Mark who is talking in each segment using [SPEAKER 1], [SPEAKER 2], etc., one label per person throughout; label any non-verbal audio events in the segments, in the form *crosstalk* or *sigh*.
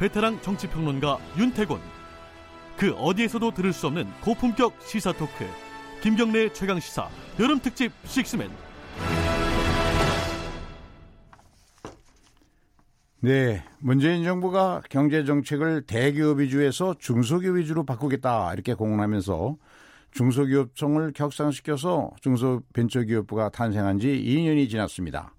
[SPEAKER 1] 베테랑 정치평론가 윤태곤. 그 어디에서도 들을 수 없는 고품격 시사 토크. 김경래 최강 시사 여름 특집 식스맨.
[SPEAKER 2] 네, 문재인 정부가 경제 정책을 대기업 위주에서 중소기업 위주로 바꾸겠다 이렇게 공언하면서 중소기업청을 격상시켜서 중소벤처기업부가 탄생한 지 2년이 지났습니다.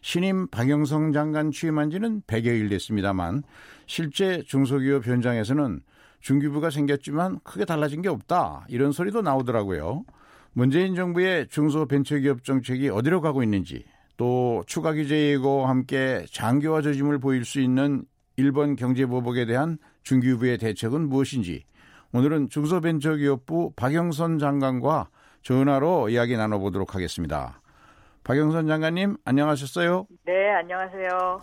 [SPEAKER 2] 신임 박영성 장관 취임한 지는 100여일 됐습니다만 실제 중소기업 현장에서는 중기부가 생겼지만 크게 달라진 게 없다 이런 소리도 나오더라고요. 문재인 정부의 중소벤처기업 정책이 어디로 가고 있는지 또 추가 규제 예고와 함께 장기화 조짐을 보일 수 있는 일본 경제보복에 대한 중기부의 대책은 무엇인지 오늘은 중소벤처기업부 박영선 장관과 전화로 이야기 나눠보도록 하겠습니다. 박영선 장관님 안녕하셨어요?
[SPEAKER 3] 네, 안녕하세요.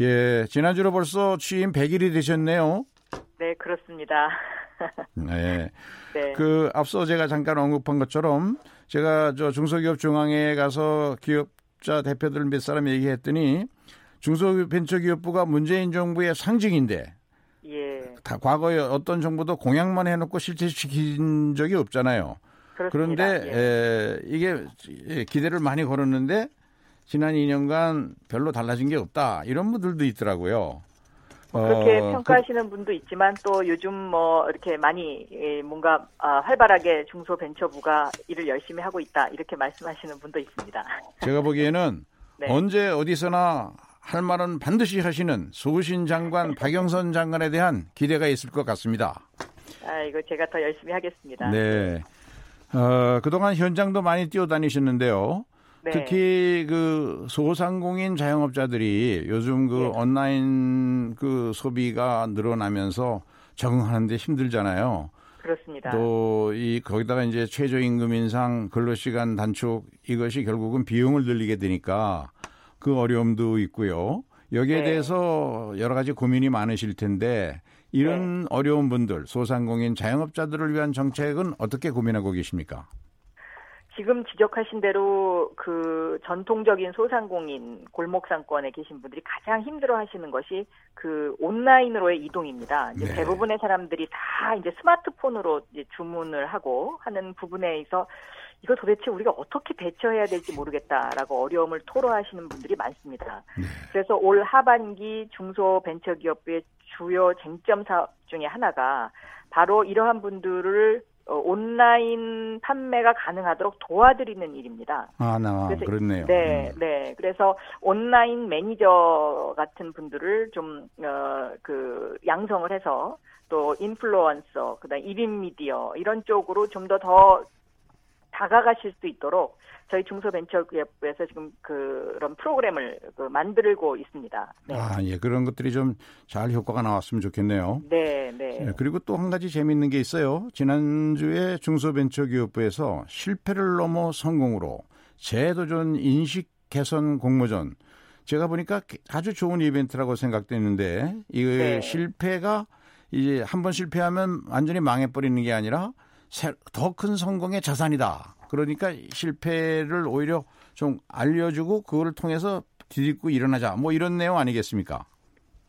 [SPEAKER 2] 예, 지난주로 벌써 취임 100일이 되셨네요.
[SPEAKER 3] 네, 그렇습니다. *laughs*
[SPEAKER 2] 네. 네. 그 앞서 제가 잠깐 언급한 것처럼 제가 저 중소기업 중앙회에 가서 기업자 대표들 몇 사람 얘기했더니 중소벤처기업부가 문재인 정부의 상징인데 예. 다 과거에 어떤 정부도 공약만 해놓고 실체시킨 적이 없잖아요.
[SPEAKER 3] 그렇습니다.
[SPEAKER 2] 그런데 예. 에, 이게 기대를 많이 걸었는데 지난 2년간 별로 달라진 게 없다 이런 분들도 있더라고요.
[SPEAKER 3] 그렇게 어, 평가하시는 그, 분도 있지만 또 요즘 뭐 이렇게 많이 뭔가 아, 활발하게 중소벤처부가 일을 열심히 하고 있다 이렇게 말씀하시는 분도 있습니다.
[SPEAKER 2] 제가 보기에는 *laughs* 네. 언제 어디서나 할 말은 반드시 하시는 소신 장관 *laughs* 박영선 장관에 대한 기대가 있을 것 같습니다.
[SPEAKER 3] 아 이거 제가 더 열심히 하겠습니다.
[SPEAKER 2] 네. 어, 그동안 현장도 많이 뛰어다니셨는데요. 네. 특히 그 소상공인 자영업자들이 요즘 그 네. 온라인 그 소비가 늘어나면서 적응하는데 힘들잖아요.
[SPEAKER 3] 그렇습니다.
[SPEAKER 2] 또 이 거기다가 이제 최저임금 인상, 근로시간 단축 이것이 결국은 비용을 늘리게 되니까 그 어려움도 있고요. 여기에 네. 대해서 여러 가지 고민이 많으실 텐데 이런 네. 어려운 분들, 소상공인 자영업자들을 위한 정책은 어떻게 고민하고 계십니까?
[SPEAKER 3] 지금 지적하신 대로 그 전통적인 소상공인 골목 상권에 계신 분들이 가장 힘들어 하시는 것이 그 온라인으로의 이동입니다. 이제 네. 대부분의 사람들이 다 이제 스마트폰으로 이제 주문을 하고 하는 부분에 있어 이거 도대체 우리가 어떻게 대처해야 될지 모르겠다라고 어려움을 토로하시는 분들이 많습니다. 네. 그래서 올 하반기 중소벤처기업부의 주요 쟁점 사업 중에 하나가 바로 이러한 분들을 어, 온라인 판매가 가능하도록 도와드리는 일입니다.
[SPEAKER 2] 아, 나 그래서, 그렇네요.
[SPEAKER 3] 네, 음. 네. 그래서 온라인 매니저 같은 분들을 좀, 어, 그, 양성을 해서 또 인플루언서, 그 다음 1인 미디어, 이런 쪽으로 좀 더더 더 다가가실 수 있도록 저희 중소벤처기업부에서 지금 그런 프로그램을 그 만들고 있습니다.
[SPEAKER 2] 네. 아, 예. 그런 것들이 좀 잘 효과가 나왔으면 좋겠네요.
[SPEAKER 3] 네, 네.
[SPEAKER 2] 예, 그리고 또 한 가지 재미있는 게 있어요. 지난주에 중소벤처기업부에서 실패를 넘어 성공으로 제도전 인식 개선 공모전 제가 보니까 아주 좋은 이벤트라고 생각되는데 이 네. 실패가 이제 한 번 실패하면 완전히 망해버리는 게 아니라 더 큰 성공의 자산이다. 그러니까 실패를 오히려 좀 알려주고 그걸 통해서 뒤집고 일어나자. 뭐 이런 내용 아니겠습니까?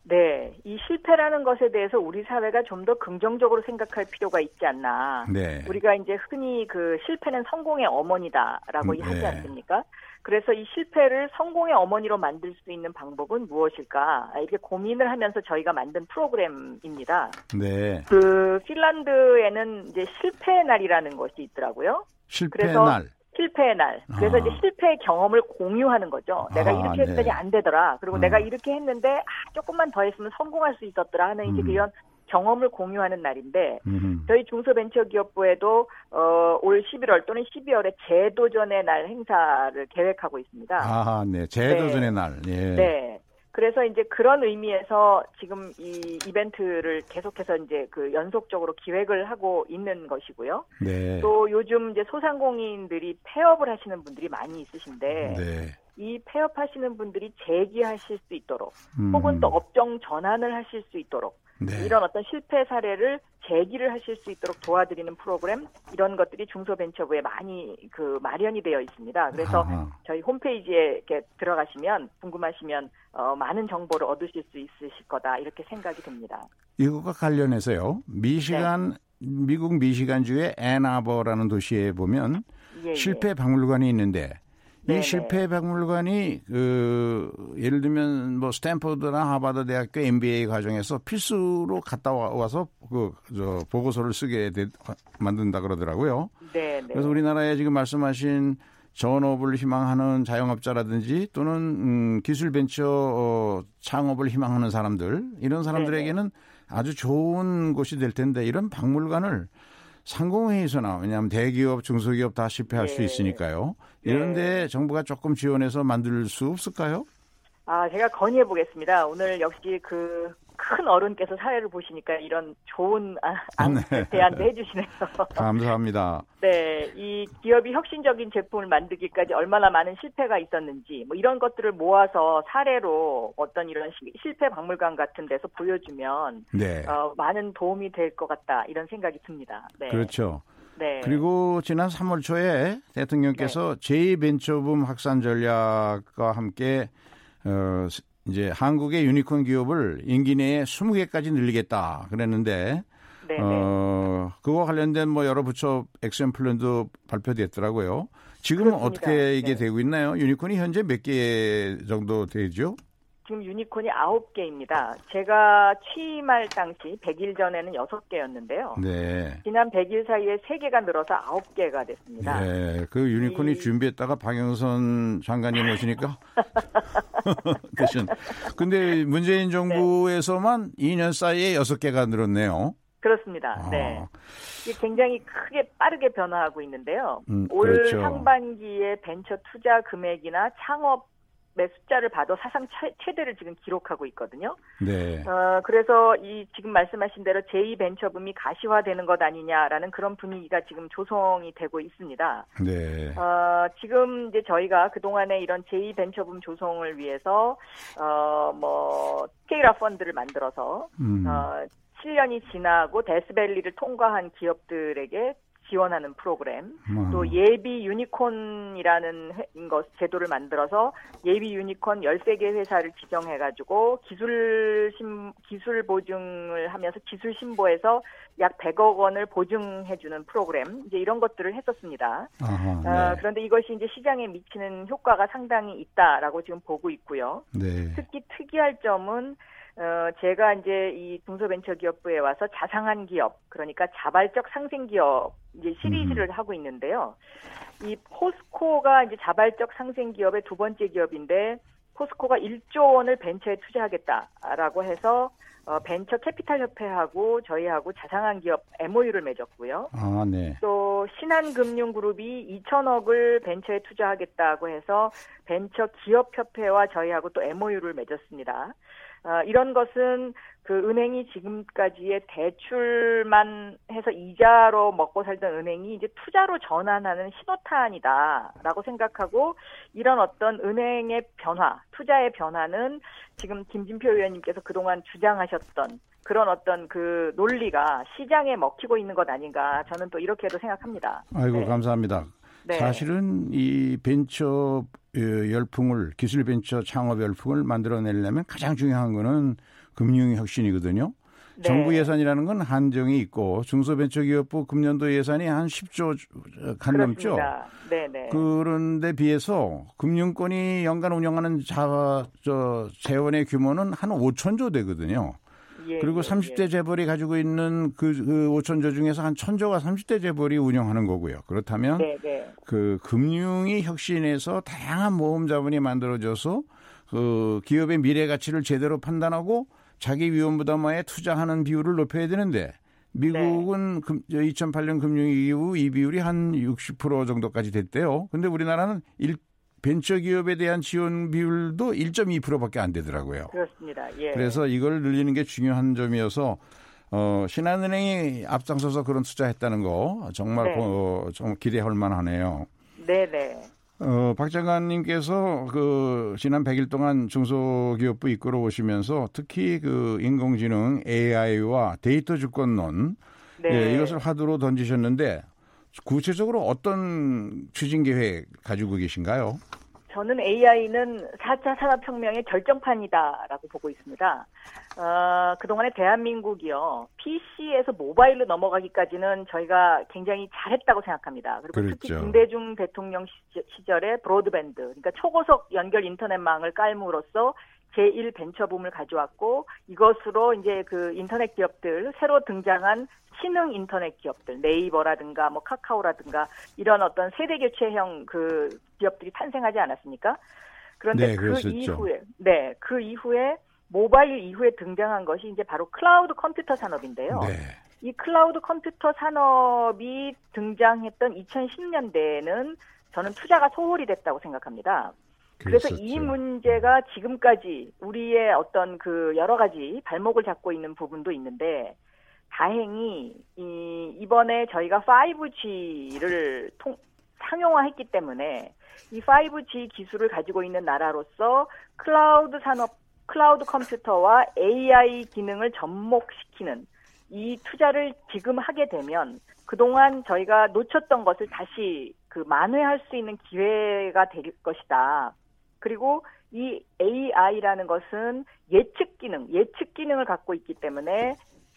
[SPEAKER 3] 네, 이 실패라는 것에 대해서 우리 사회가 좀 더 긍정적으로 생각할 필요가 있지 않나. 네. 우리가 이제 흔히 그 실패는 성공의 어머니다라고 음, 네. 하지 않습니까? 그래서 이 실패를 성공의 어머니로 만들 수 있는 방법은 무엇일까? 이렇게 고민을 하면서 저희가 만든 프로그램입니다.
[SPEAKER 2] 네.
[SPEAKER 3] 그 핀란드에는 이제 실패의 날이라는 것이 있더라고요.
[SPEAKER 2] 실패의 날.
[SPEAKER 3] 실패의 날. 그래서 아. 이제 실패의 경험을 공유하는 거죠. 내가 아, 이렇게 했더니 네. 안 되더라. 그리고 음. 내가 이렇게 했는데 아, 조금만 더 했으면 성공할 수 있었더라 하는 이제 음. 그런 경험을 공유하는 날인데 음. 저희 중소벤처기업부에도 어, 올 11월 또는 12월에 재도전의 날 행사를 계획하고 있습니다.
[SPEAKER 2] 아, 네. 재도전의 네. 날. 예.
[SPEAKER 3] 네. 그래서 이제 그런 의미에서 지금 이 이벤트를 계속해서 이제 그 연속적으로 기획을 하고 있는 것이고요.
[SPEAKER 2] 네.
[SPEAKER 3] 또 요즘 이제 소상공인들이 폐업을 하시는 분들이 많이 있으신데
[SPEAKER 2] 네.
[SPEAKER 3] 이 폐업하시는 분들이 재기하실 수 있도록
[SPEAKER 2] 음.
[SPEAKER 3] 혹은 또 업종 전환을 하실 수 있도록
[SPEAKER 2] 네.
[SPEAKER 3] 이런 어떤 실패 사례를 재기를 하실 수 있도록 도와드리는 프로그램 이런 것들이 중소벤처부에 많이 그 마련이 되어 있습니다. 그래서
[SPEAKER 2] 아하.
[SPEAKER 3] 저희 홈페이지에 이렇게 들어가시면 궁금하시면 어, 많은 정보를 얻으실 수 있으실 거다 이렇게 생각이 듭니다.
[SPEAKER 2] 이것과 관련해서요. 미시간 미국 미시간주의 앤아버라는 도시에 보면
[SPEAKER 3] 예,
[SPEAKER 2] 실패 박물관이 있는데
[SPEAKER 3] 네네.
[SPEAKER 2] 이 실패 박물관이 그 예를 들면 뭐 스탠퍼드나 하버드 대학교 MBA 과정에서 필수로 갔다 와- 와서 그 저 보고서를 쓰게 되, 만든다 그러더라고요.
[SPEAKER 3] 예. 네, 네.
[SPEAKER 2] 그래서 우리나라에 지금 말씀하신 전업을 희망하는 자영업자라든지 또는 음, 기술 벤처 어, 창업을 희망하는 사람들 이런 사람들에게는 아주 좋은 곳이 될 텐데 이런 박물관을 상공회의소나 왜냐하면 대기업, 중소기업 다 실패할 수
[SPEAKER 3] 예.
[SPEAKER 2] 있으니까요.
[SPEAKER 3] 예.
[SPEAKER 2] 이런데 정부가 조금 지원해서 만들 수 없을까요?
[SPEAKER 3] 아, 제가 건의해 보겠습니다. 오늘 역시 그 큰 어른께서 사례를 보시니까 이런 좋은 아, 안,
[SPEAKER 2] 네.
[SPEAKER 3] 대안도 해주시네요. *laughs*
[SPEAKER 2] 감사합니다.
[SPEAKER 3] 네, 이 기업이 혁신적인 제품을 만들기까지 얼마나 많은 실패가 있었는지 뭐 이런 것들을 모아서 사례로 어떤 이런 시- 실패 박물관 같은 데서 보여주면
[SPEAKER 2] 네.
[SPEAKER 3] 어, 많은 도움이 될 것 같다 이런 생각이 듭니다. 네.
[SPEAKER 2] 그렇죠.
[SPEAKER 3] 네.
[SPEAKER 2] 그리고 지난 3월 초에 대통령께서 제2벤처붐 확산 전략과 함께 어, 이제 한국의 유니콘 기업을 임기 내에 20개까지 늘리겠다 그랬는데
[SPEAKER 3] 네, 네.
[SPEAKER 2] 어, 그와 관련된 뭐 여러 부처 action plan도 발표됐더라고요. 지금은
[SPEAKER 3] 그렇습니다.
[SPEAKER 2] 어떻게 이게
[SPEAKER 3] 네.
[SPEAKER 2] 되고 있나요? 유니콘이 현재 몇 개 정도 되죠?
[SPEAKER 3] 지금 유니콘이 9개입니다. 제가 취임할 당시 100일 전에는 6개였는데요.
[SPEAKER 2] 네.
[SPEAKER 3] 지난 100일 사이에 3개가 늘어서 9개가 됐습니다.
[SPEAKER 2] 네, 그 유니콘이
[SPEAKER 3] 이-
[SPEAKER 2] 준비했다가 박영선 장관님 오시니까 *laughs* 대신. 근데 문재인 정부에서만 2년 사이에 6개가 늘었네요.
[SPEAKER 3] 그렇습니다.
[SPEAKER 2] 아.
[SPEAKER 3] 네. 굉장히 크게 빠르게 변화하고 있는데요.
[SPEAKER 2] 음,
[SPEAKER 3] 올
[SPEAKER 2] 그렇죠.
[SPEAKER 3] 상반기에 벤처 투자 금액이나 창업 의 숫자를 봐도 사상 최, 최대를 지금 기록하고 있거든요.
[SPEAKER 2] 네.
[SPEAKER 3] 어, 그래서 이 지금 말씀하신 대로 제2벤처붐이 가시화되는 것 아니냐라는 그런 분위기가 지금 조성이 되고 있습니다.
[SPEAKER 2] 네.
[SPEAKER 3] 어, 지금 이제 저희가 그동안에 이런 제2벤처붐 조성을 위해서, 어, 뭐, scale-up 펀드를 만들어서,
[SPEAKER 2] 음.
[SPEAKER 3] 어, 7년이 지나고 death valley를 통과한 기업들에게 지원하는 프로그램,
[SPEAKER 2] 음.
[SPEAKER 3] 또 예비 유니콘이라는 회- 것 제도를 만들어서 예비 유니콘 13개 회사를 지정해 가지고 기술 심, 기술 보증을 하면서 기술 신보에서 약 100억 원을 보증해 주는 프로그램, 이제 이런 것들을 했었습니다.
[SPEAKER 2] 아하,
[SPEAKER 3] 어,
[SPEAKER 2] 네.
[SPEAKER 3] 그런데 이것이 이제 시장에 미치는 효과가 상당히 있다라고 지금 보고 있고요.
[SPEAKER 2] 네.
[SPEAKER 3] 특히 특이할 점은 어, 제가 이제 이 중소벤처기업부에 와서 자상한 기업, 그러니까 자발적 상생 기업 이제 시리즈를 하고 있는데요. 이 포스코가 이제 자발적 상생 기업의 두 번째 기업인데 포스코가 1조 원을 벤처에 투자하겠다라고 해서 어, 벤처 캐피탈 협회하고 저희하고 자상한 기업 MOU를 맺었고요.
[SPEAKER 2] 아, 네.
[SPEAKER 3] 또 신한금융그룹이 2천억을 벤처에 투자하겠다고 해서 벤처 기업 협회와 저희하고 또 MOU를 맺었습니다. 어, 이런 것은 그 은행이 지금까지의 대출만 해서 이자로 먹고 살던 은행이 이제 투자로 전환하는 신호탄이다라고 생각하고 이런 어떤 은행의 변화, 투자의 변화는 지금 김진표 의원님께서 그동안 주장하셨던 그런 어떤 그 논리가 시장에 먹히고 있는 것 아닌가 저는 또 이렇게도 생각합니다.
[SPEAKER 2] 아이고
[SPEAKER 3] 네.
[SPEAKER 2] 감사합니다.
[SPEAKER 3] 네.
[SPEAKER 2] 사실은 이 벤처 어, 열풍을 기술 벤처 창업 열풍을 만들어내려면 가장 중요한 거는 금융 혁신이거든요.
[SPEAKER 3] 네.
[SPEAKER 2] 정부 예산이라는 건 한정이 있고 중소벤처기업부 금년도 예산이 한 10조 간 넘죠.
[SPEAKER 3] 네네.
[SPEAKER 2] 그런데 비해서 금융권이 연간 운영하는 자, 저 재원의 규모는 한 5천조 되거든요.
[SPEAKER 3] 예,
[SPEAKER 2] 그리고
[SPEAKER 3] 예,
[SPEAKER 2] 30대 재벌이 가지고 있는 그, 그 5천조 중에서 한 1000조가 30대 재벌이 운영하는 거고요. 그렇다면
[SPEAKER 3] 예. 네네.
[SPEAKER 2] 그 금융이 혁신해서 다양한 모험 자본이 만들어져서 그 기업의 미래 가치를 제대로 판단하고 자기 위험 부담화에 투자하는 비율을 높여야 되는데 미국은 금, 2008년 금융위기 이후 이 비율이 한 60% 정도까지 됐대요. 근데 우리나라는 1, 벤처기업에 대한 지원 비율도 1.2%밖에 안 되더라고요.
[SPEAKER 3] 그렇습니다. 예.
[SPEAKER 2] 그래서 이걸 늘리는 게 중요한 점이어서 어, 신한은행이 앞장서서 그런 투자했다는 거 정말
[SPEAKER 3] 네.
[SPEAKER 2] 어, 좀 기대할 만하네요.
[SPEAKER 3] 네네.
[SPEAKER 2] 어, 박 장관님께서 그 지난 100일 동안 중소기업부 이끌어 오시면서 특히 그 인공지능 AI와 데이터 주권론
[SPEAKER 3] 네.
[SPEAKER 2] 예, 이것을 화두로 던지셨는데 구체적으로 어떤 추진 계획 가지고 계신가요?
[SPEAKER 3] 저는 AI는 4차 산업혁명의 결정판이다라고 보고 있습니다. 어, 그동안에 대한민국이요, PC에서 모바일로 넘어가기까지는 저희가 굉장히 잘했다고 생각합니다. 그리고 특히
[SPEAKER 2] 그렇죠.
[SPEAKER 3] 김대중 대통령 시절- 시절에 브로드밴드, 그러니까 초고속 연결 인터넷망을 깔므로써 제1 벤처붐을 가져왔고 이것으로 이제 그 인터넷 기업들 새로 등장한 신흥 인터넷 기업들 네이버라든가 뭐 카카오라든가 이런 어떤 세대 교체형 그 기업들이 탄생하지 않았습니까? 그런데
[SPEAKER 2] 네,
[SPEAKER 3] 그
[SPEAKER 2] 그랬었죠.
[SPEAKER 3] 이후에 네, 그 이후에 모바일 이후에 등장한 것이 이제 바로 클라우드 컴퓨터 산업인데요.
[SPEAKER 2] 네.
[SPEAKER 3] 이 클라우드 컴퓨터 산업이 등장했던 2010년대에는 저는 투자가 소홀히 됐다고 생각합니다. 그래서 이
[SPEAKER 2] 그랬었죠.
[SPEAKER 3] 문제가 지금까지 우리의 어떤 그 여러 가지 발목을 잡고 있는 부분도 있는데 다행히 이 이번에 저희가 5G를 통 상용화했기 때문에 이 5G 기술을 가지고 있는 나라로서 클라우드 산업 클라우드 컴퓨터와 AI 기능을 접목시키는 이 투자를 지금 하게 되면 그동안 저희가 놓쳤던 것을 다시 그 만회할 수 있는 기회가 될 것이다. 그리고 이 AI라는 것은 예측 기능, 예측 기능을 갖고 있기 때문에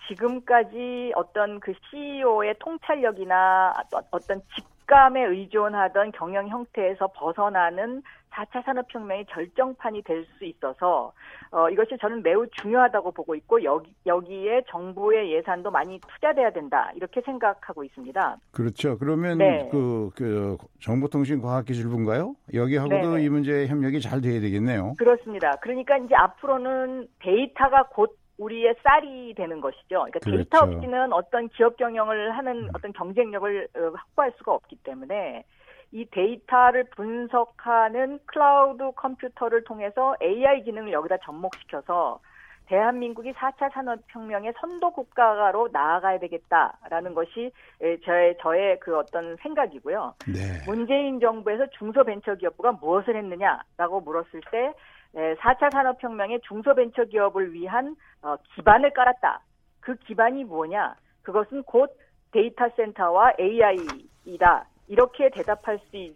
[SPEAKER 3] 지금까지 어떤 그 CEO의 통찰력이나 어- 어떤 직 감에 의존하던 경영 형태에서 벗어나는 4차 산업혁명의 결정판이 될 수 있어서 어, 이것이 저는 매우 중요하다고 보고 있고 여기, 여기에 정부의 예산도 많이 투자돼야 된다 이렇게 생각하고 있습니다.
[SPEAKER 2] 그렇죠. 그러면
[SPEAKER 3] 네.
[SPEAKER 2] 그, 그 정보통신과학기술부인가요? 여기하고도
[SPEAKER 3] 네네.
[SPEAKER 2] 이 문제 협력이 잘 돼야 되겠네요.
[SPEAKER 3] 그렇습니다. 그러니까 이제 앞으로는 데이터가 곧 우리의 쌀이 되는 것이죠. 그러니까 데이터
[SPEAKER 2] 그렇죠.
[SPEAKER 3] 없이는 어떤 기업 경영을 하는 어떤 경쟁력을 어, 확보할 수가 없기 때문에 이 데이터를 분석하는 클라우드 컴퓨터를 통해서 AI 기능을 여기다 접목시켜서 대한민국이 4차 산업혁명의 선도 국가로 나아가야 되겠다라는 것이 에, 저의 저의 그 어떤 생각이고요.
[SPEAKER 2] 네.
[SPEAKER 3] 문재인 정부에서 중소벤처기업부가 무엇을 했느냐라고 물었을 때 에, 4차 산업혁명의 중소벤처기업을 위한 어, 기반을 깔았다. 그 기반이 뭐냐? 그것은 곧 데이터 센터와 AI이다. 이렇게 대답할 수 있,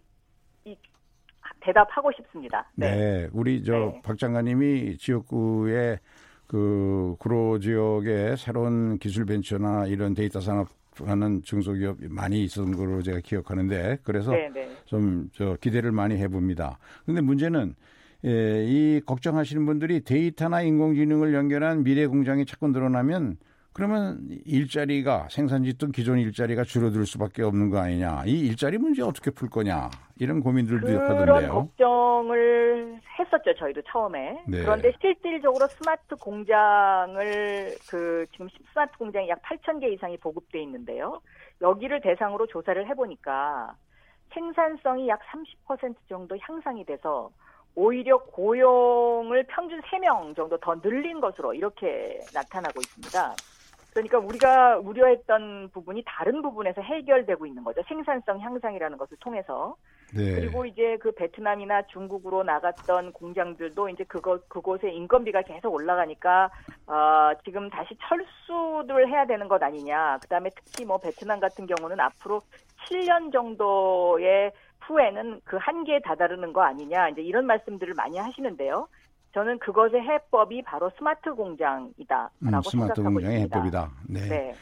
[SPEAKER 3] 이- 대답하고 싶습니다.
[SPEAKER 2] 네. 우리 저
[SPEAKER 3] 네.
[SPEAKER 2] 박 장관님이 지역구에 그 구로 지역에 새로운 기술 벤처나 이런 데이터 산업 하는 중소기업 많이 있었던 걸로 제가 기억하는데 그래서
[SPEAKER 3] 네, 네.
[SPEAKER 2] 좀저 기대를 많이 해봅니다. 근데 문제는 예, 이 걱정하시는 분들이 데이터나 인공지능을 연결한 미래 공장이 자꾸 늘어나면 그러면 일자리가 생산직 또 기존 일자리가 줄어들 수밖에 없는 거 아니냐. 이 일자리 문제 어떻게 풀 거냐. 이런 고민들도
[SPEAKER 3] 그런
[SPEAKER 2] 하던데요.
[SPEAKER 3] 걱정을 했었죠 저희도 처음에
[SPEAKER 2] 네.
[SPEAKER 3] 그런데 실질적으로 스마트 공장을 그 지금 스마트 공장이 약 8천 개 이상이 보급돼 있는데요 여기를 대상으로 조사를 해보니까 생산성이 약 30% 정도 향상이 돼서 오히려 고용을 평균 3명 정도 더 늘린 것으로 이렇게 나타나고 있습니다. 그러니까 우리가 우려했던 부분이 다른 부분에서 해결되고 있는 거죠. 생산성 향상이라는 것을 통해서.
[SPEAKER 2] 네.
[SPEAKER 3] 그리고 이제 그 베트남이나 중국으로 나갔던 공장들도 이제 그곳 그곳에 인건비가 계속 올라가니까 어, 지금 다시 철수를 해야 되는 것 아니냐. 그다음에 특히 뭐 베트남 같은 경우는 앞으로 7년 정도의 후에는 그 한계에 다다르는 거 아니냐. 이제 이런 말씀들을 많이 하시는데요. 저는 그것의 해법이 바로 스마트 공장이다라고
[SPEAKER 2] 음, 스마트 공장의
[SPEAKER 3] 있습니다.
[SPEAKER 2] 해법이다. 네.
[SPEAKER 3] 네.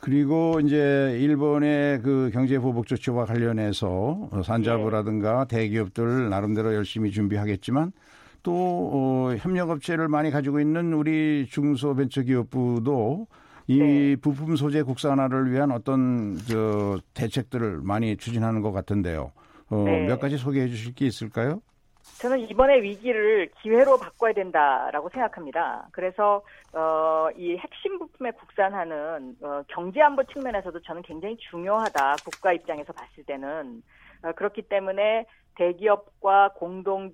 [SPEAKER 2] 그리고 이제 일본의 그 경제 보복 조치와 관련해서
[SPEAKER 3] 예.
[SPEAKER 2] 산자부라든가 대기업들 나름대로 열심히 준비하겠지만 또 어, 협력업체를 많이 가지고 있는 우리 중소벤처기업부도 이
[SPEAKER 3] 네.
[SPEAKER 2] 부품 소재 국산화를 위한 어떤 저 대책들을 많이 추진하는 것 같은데요. 어,
[SPEAKER 3] 네.
[SPEAKER 2] 몇 가지 소개해 주실 게 있을까요?
[SPEAKER 3] 저는 이번의 위기를 기회로 바꿔야 된다라고 생각합니다. 그래서 어, 이 핵심 부품의 국산화는 어, 경제 안보 측면에서도 저는 굉장히 중요하다. 국가 입장에서 봤을 때는 어, 그렇기 때문에 대기업과 공동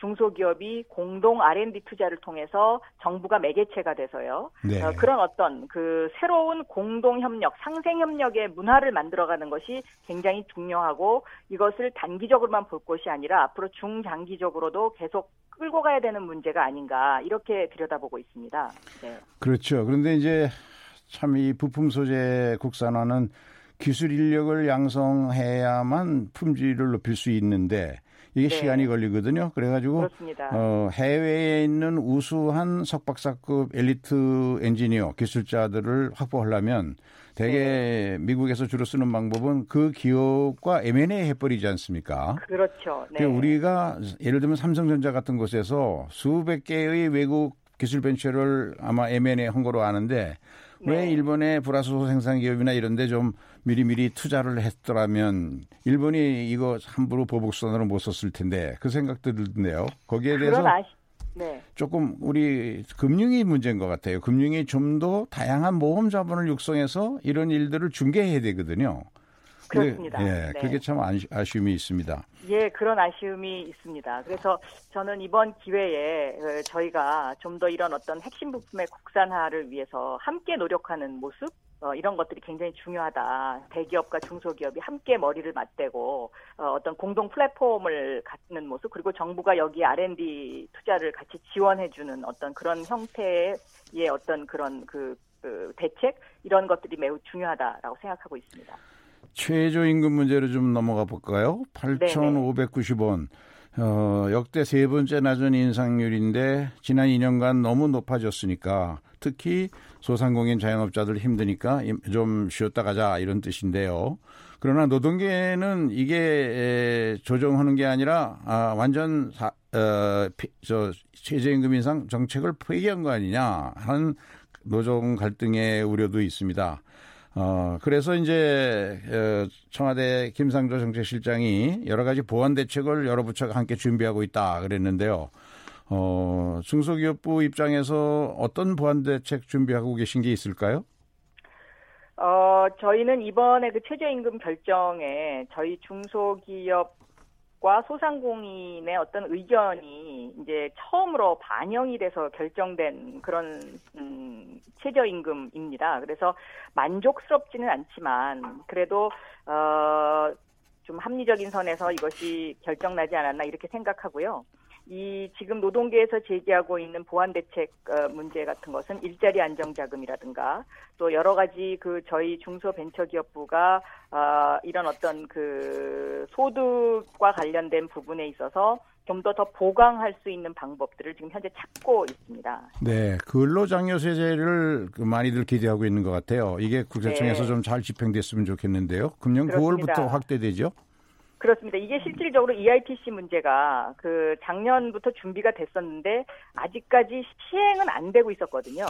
[SPEAKER 3] 중소기업이 공동 R&D 투자를 통해서 정부가 매개체가 돼서요. 네. 어, 그런 어떤 그 새로운 공동 협력, 상생 협력의 문화를 만들어가는 것이 굉장히 중요하고 이것을 단기적으로만 볼 것이 아니라 앞으로 중장기적으로도 계속 끌고 가야 되는 문제가 아닌가 이렇게 들여다보고 있습니다. 네.
[SPEAKER 2] 그렇죠. 그런데 이제 참 이 부품 소재 국산화는 기술 인력을 양성해야만 품질을 높일 수 있는데 이게 네. 시간이 걸리거든요. 그래가지고 어, 해외에 있는 우수한 석박사급 엘리트 엔지니어 기술자들을 확보하려면 대개 네. 미국에서 주로 쓰는 방법은 그 기업과 M&A 해버리지 않습니까?
[SPEAKER 3] 그렇죠. 네.
[SPEAKER 2] 우리가 예를 들면 삼성전자 같은 곳에서 수백 개의 외국 기술 벤처를 아마 M&A 한 거로 아는데 네. 왜 일본의 불화소 생산 기업이나 이런데 좀 미리미리 투자를 했더라면 일본이 이거 함부로 보복선으로 못 썼을 텐데 그 생각도 들던데요. 거기에 대해서 아시... 네. 조금 우리 금융이 문제인 것 같아요. 금융이 좀 더 다양한 모험 자본을 육성해서 이런 일들을 중개해야 되거든요.
[SPEAKER 3] 그렇습니다.
[SPEAKER 2] 예, 네. 그게 참 아쉬움이 있습니다.
[SPEAKER 3] 예, 그런 아쉬움이 있습니다. 그래서 저는 이번 기회에 어, 저희가 좀 더 이런 어떤 핵심 부품의 국산화를 위해서 함께 노력하는 모습 어, 이런 것들이 굉장히 중요하다. 대기업과 중소기업이 함께 머리를 맞대고 어, 떤 공동 플랫폼을 갖는 모습 그리고 정부가 여기 R&D 투자를 같이 지원해주는 어떤 그런 형태의 어떤 그런 그, 그 대책 이런 것들이 매우 중요하다라고 생각하고 있습니다.
[SPEAKER 2] 최저임금 문제로 좀 넘어가 볼까요? 8,590원. 어, 역대 세 번째 낮은 인상률인데 지난 2년간 너무 높아졌으니까 특히 소상공인 자영업자들 힘드니까 좀 쉬었다 가자 이런 뜻인데요. 그러나 노동계는 이게 조정하는 게 아니라 아, 완전 사, 어, 저 최저임금 인상 정책을 폐기한 거 아니냐 하는 노동 갈등의 우려도 있습니다. 어, 그래서 이제 어, 청와대 김상조 정책실장이 여러 가지 보완 대책을 여러 부처가 함께 준비하고 있다 그랬는데요. 어, 중소기업부 입장에서 어떤 보완 대책 준비하고 계신 게 있을까요?
[SPEAKER 3] 어, 저희는 이번에 그 최저임금 결정에 저희 중소기업 과 소상공인의 어떤 의견이 이제 처음으로 반영이 돼서 결정된 그런 음, 최저임금입니다. 그래서 만족스럽지는 않지만 그래도 어, 좀 합리적인 선에서 이것이 결정나지 않았나 이렇게 생각하고요. 이 지금 노동계에서 제기하고 있는 보완 대책 어, 문제 같은 것은 일자리 안정 자금이라든가 또 여러 가지 그 저희 중소벤처기업부가 어, 이런 어떤 그 소득과 관련된 부분에 있어서 좀 더 더 보강할 수 있는 방법들을 지금 현재 찾고 있습니다.
[SPEAKER 2] 네, 근로장려세제를 그 많이들 기대하고 있는 것 같아요. 이게 국세청에서 네. 좀잘 집행됐으면 좋겠는데요. 금년 그렇습니다. 9월부터 확대되죠?
[SPEAKER 3] 그렇습니다. 이게 실질적으로 EITC 문제가 그 작년부터 준비가 됐었는데 아직까지 시행은 안 되고 있었거든요.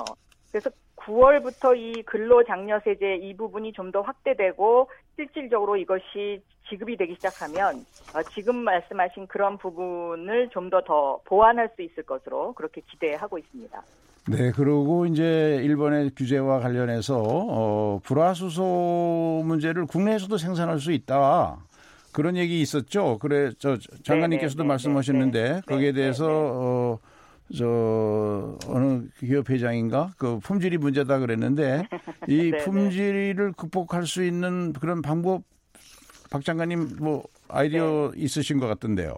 [SPEAKER 3] 그래서 9월부터 이 근로장려세제 이 부분이 좀 더 확대되고 실질적으로 이것이 지급이 되기 시작하면 어, 지금 말씀하신 그런 부분을 좀 더더 더 보완할 수 있을 것으로 그렇게 기대하고 있습니다.
[SPEAKER 2] 네, 그리고 이제 일본의 규제와 관련해서 어, 불화수소 문제를 국내에서도 생산할 수 있다. 그런 얘기 있었죠. 그래 저 장관님께서도 네네, 네, 말씀하셨는데 네네, 네. 거기에 네, 대해서 어, 저 어느 기업 회장인가 그 품질이 문제다 그랬는데 *laughs* 이 품질을 극복할 수 있는 그런 방법 박 장관님 뭐 아이디어 네. 있으신 것 같던데요.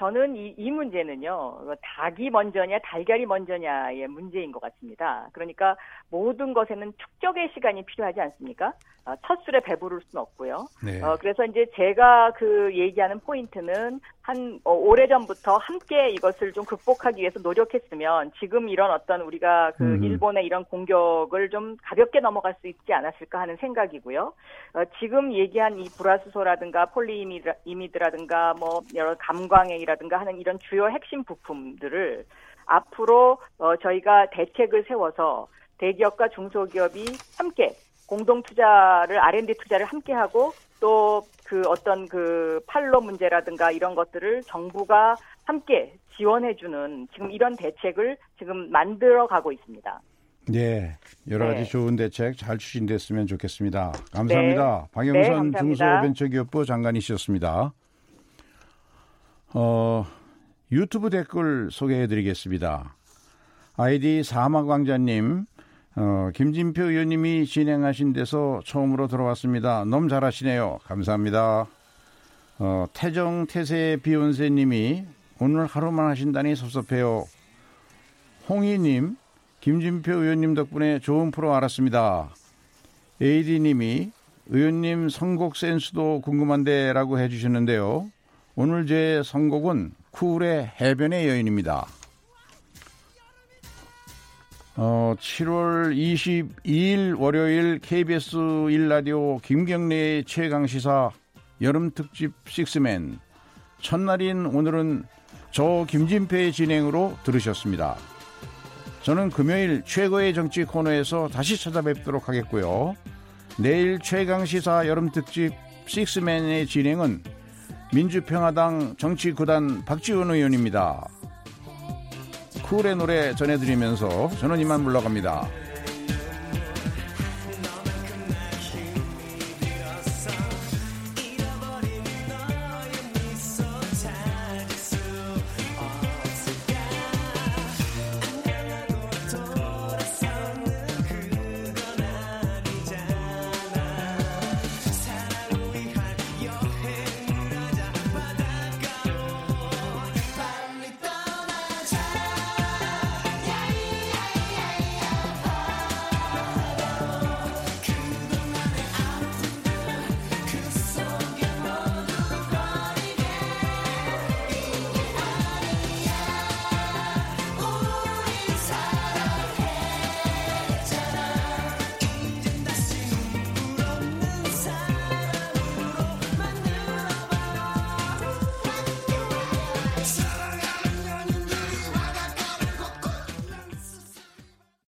[SPEAKER 3] 저는 이, 이 문제는요, 닭이 먼저냐, 달걀이 먼저냐의 문제인 것 같습니다. 그러니까 모든 것에는 축적의 시간이 필요하지 않습니까? 어, 첫 술에 배부를 수는 없고요. 네. 어, 그래서 이제 제가 그 얘기하는 포인트는 한 어, 오래 전부터 함께 이것을 좀 극복하기 위해서 노력했으면 지금 이런 어떤 우리가 그 음. 일본의 이런 공격을 좀 가볍게 넘어갈 수 있지 않았을까 하는 생각이고요. 어, 지금 얘기한 이 불화수소라든가 폴리이미드라든가 뭐 여러 감광액이라든가 하는 이런 주요 핵심 부품들을 앞으로 어, 저희가 대책을 세워서 대기업과 중소기업이 함께 공동 투자를 R&D 투자를 함께 하고 또 그 어떤 그 팔로 문제라든가 이런 것들을 정부가 함께 지원해 주는 지금 이런 대책을 지금 만들어 가고 있습니다.
[SPEAKER 2] 네, 여러 가지 네. 좋은 대책 잘 추진됐으면 좋겠습니다. 감사합니다. 네. 박영선 네, 중소벤처기업부 장관이셨습니다. 어, 유튜브 댓글 소개해 드리겠습니다. 아이디 사막왕자님, 어, 김진표 의원님이 진행하신 데서 처음으로 들어왔습니다. 너무 잘하시네요. 감사합니다. 어, 태정 태세 비욘세님이 오늘 하루만 하신다니 섭섭해요. 홍희님, 김진표 의원님 덕분에 좋은 프로 알았습니다. AD님이 의원님 선곡 센스도 궁금한데 라고 해주셨는데요. 오늘 제 선곡은 쿨의 해변의 여인입니다. 어, 7월 22일 월요일 KBS 1라디오 김경래의 최강시사 여름특집 식스맨 첫날인 오늘은 저 김진표의 진행으로 들으셨습니다. 저는 금요일 최고의 정치 코너에서 다시 찾아뵙도록 하겠고요. 내일 최강시사 여름특집 식스맨의 진행은 민주평화당 정치구단 박지원 의원입니다. 쿨의 노래 전해드리면서 저는 이만 물러갑니다.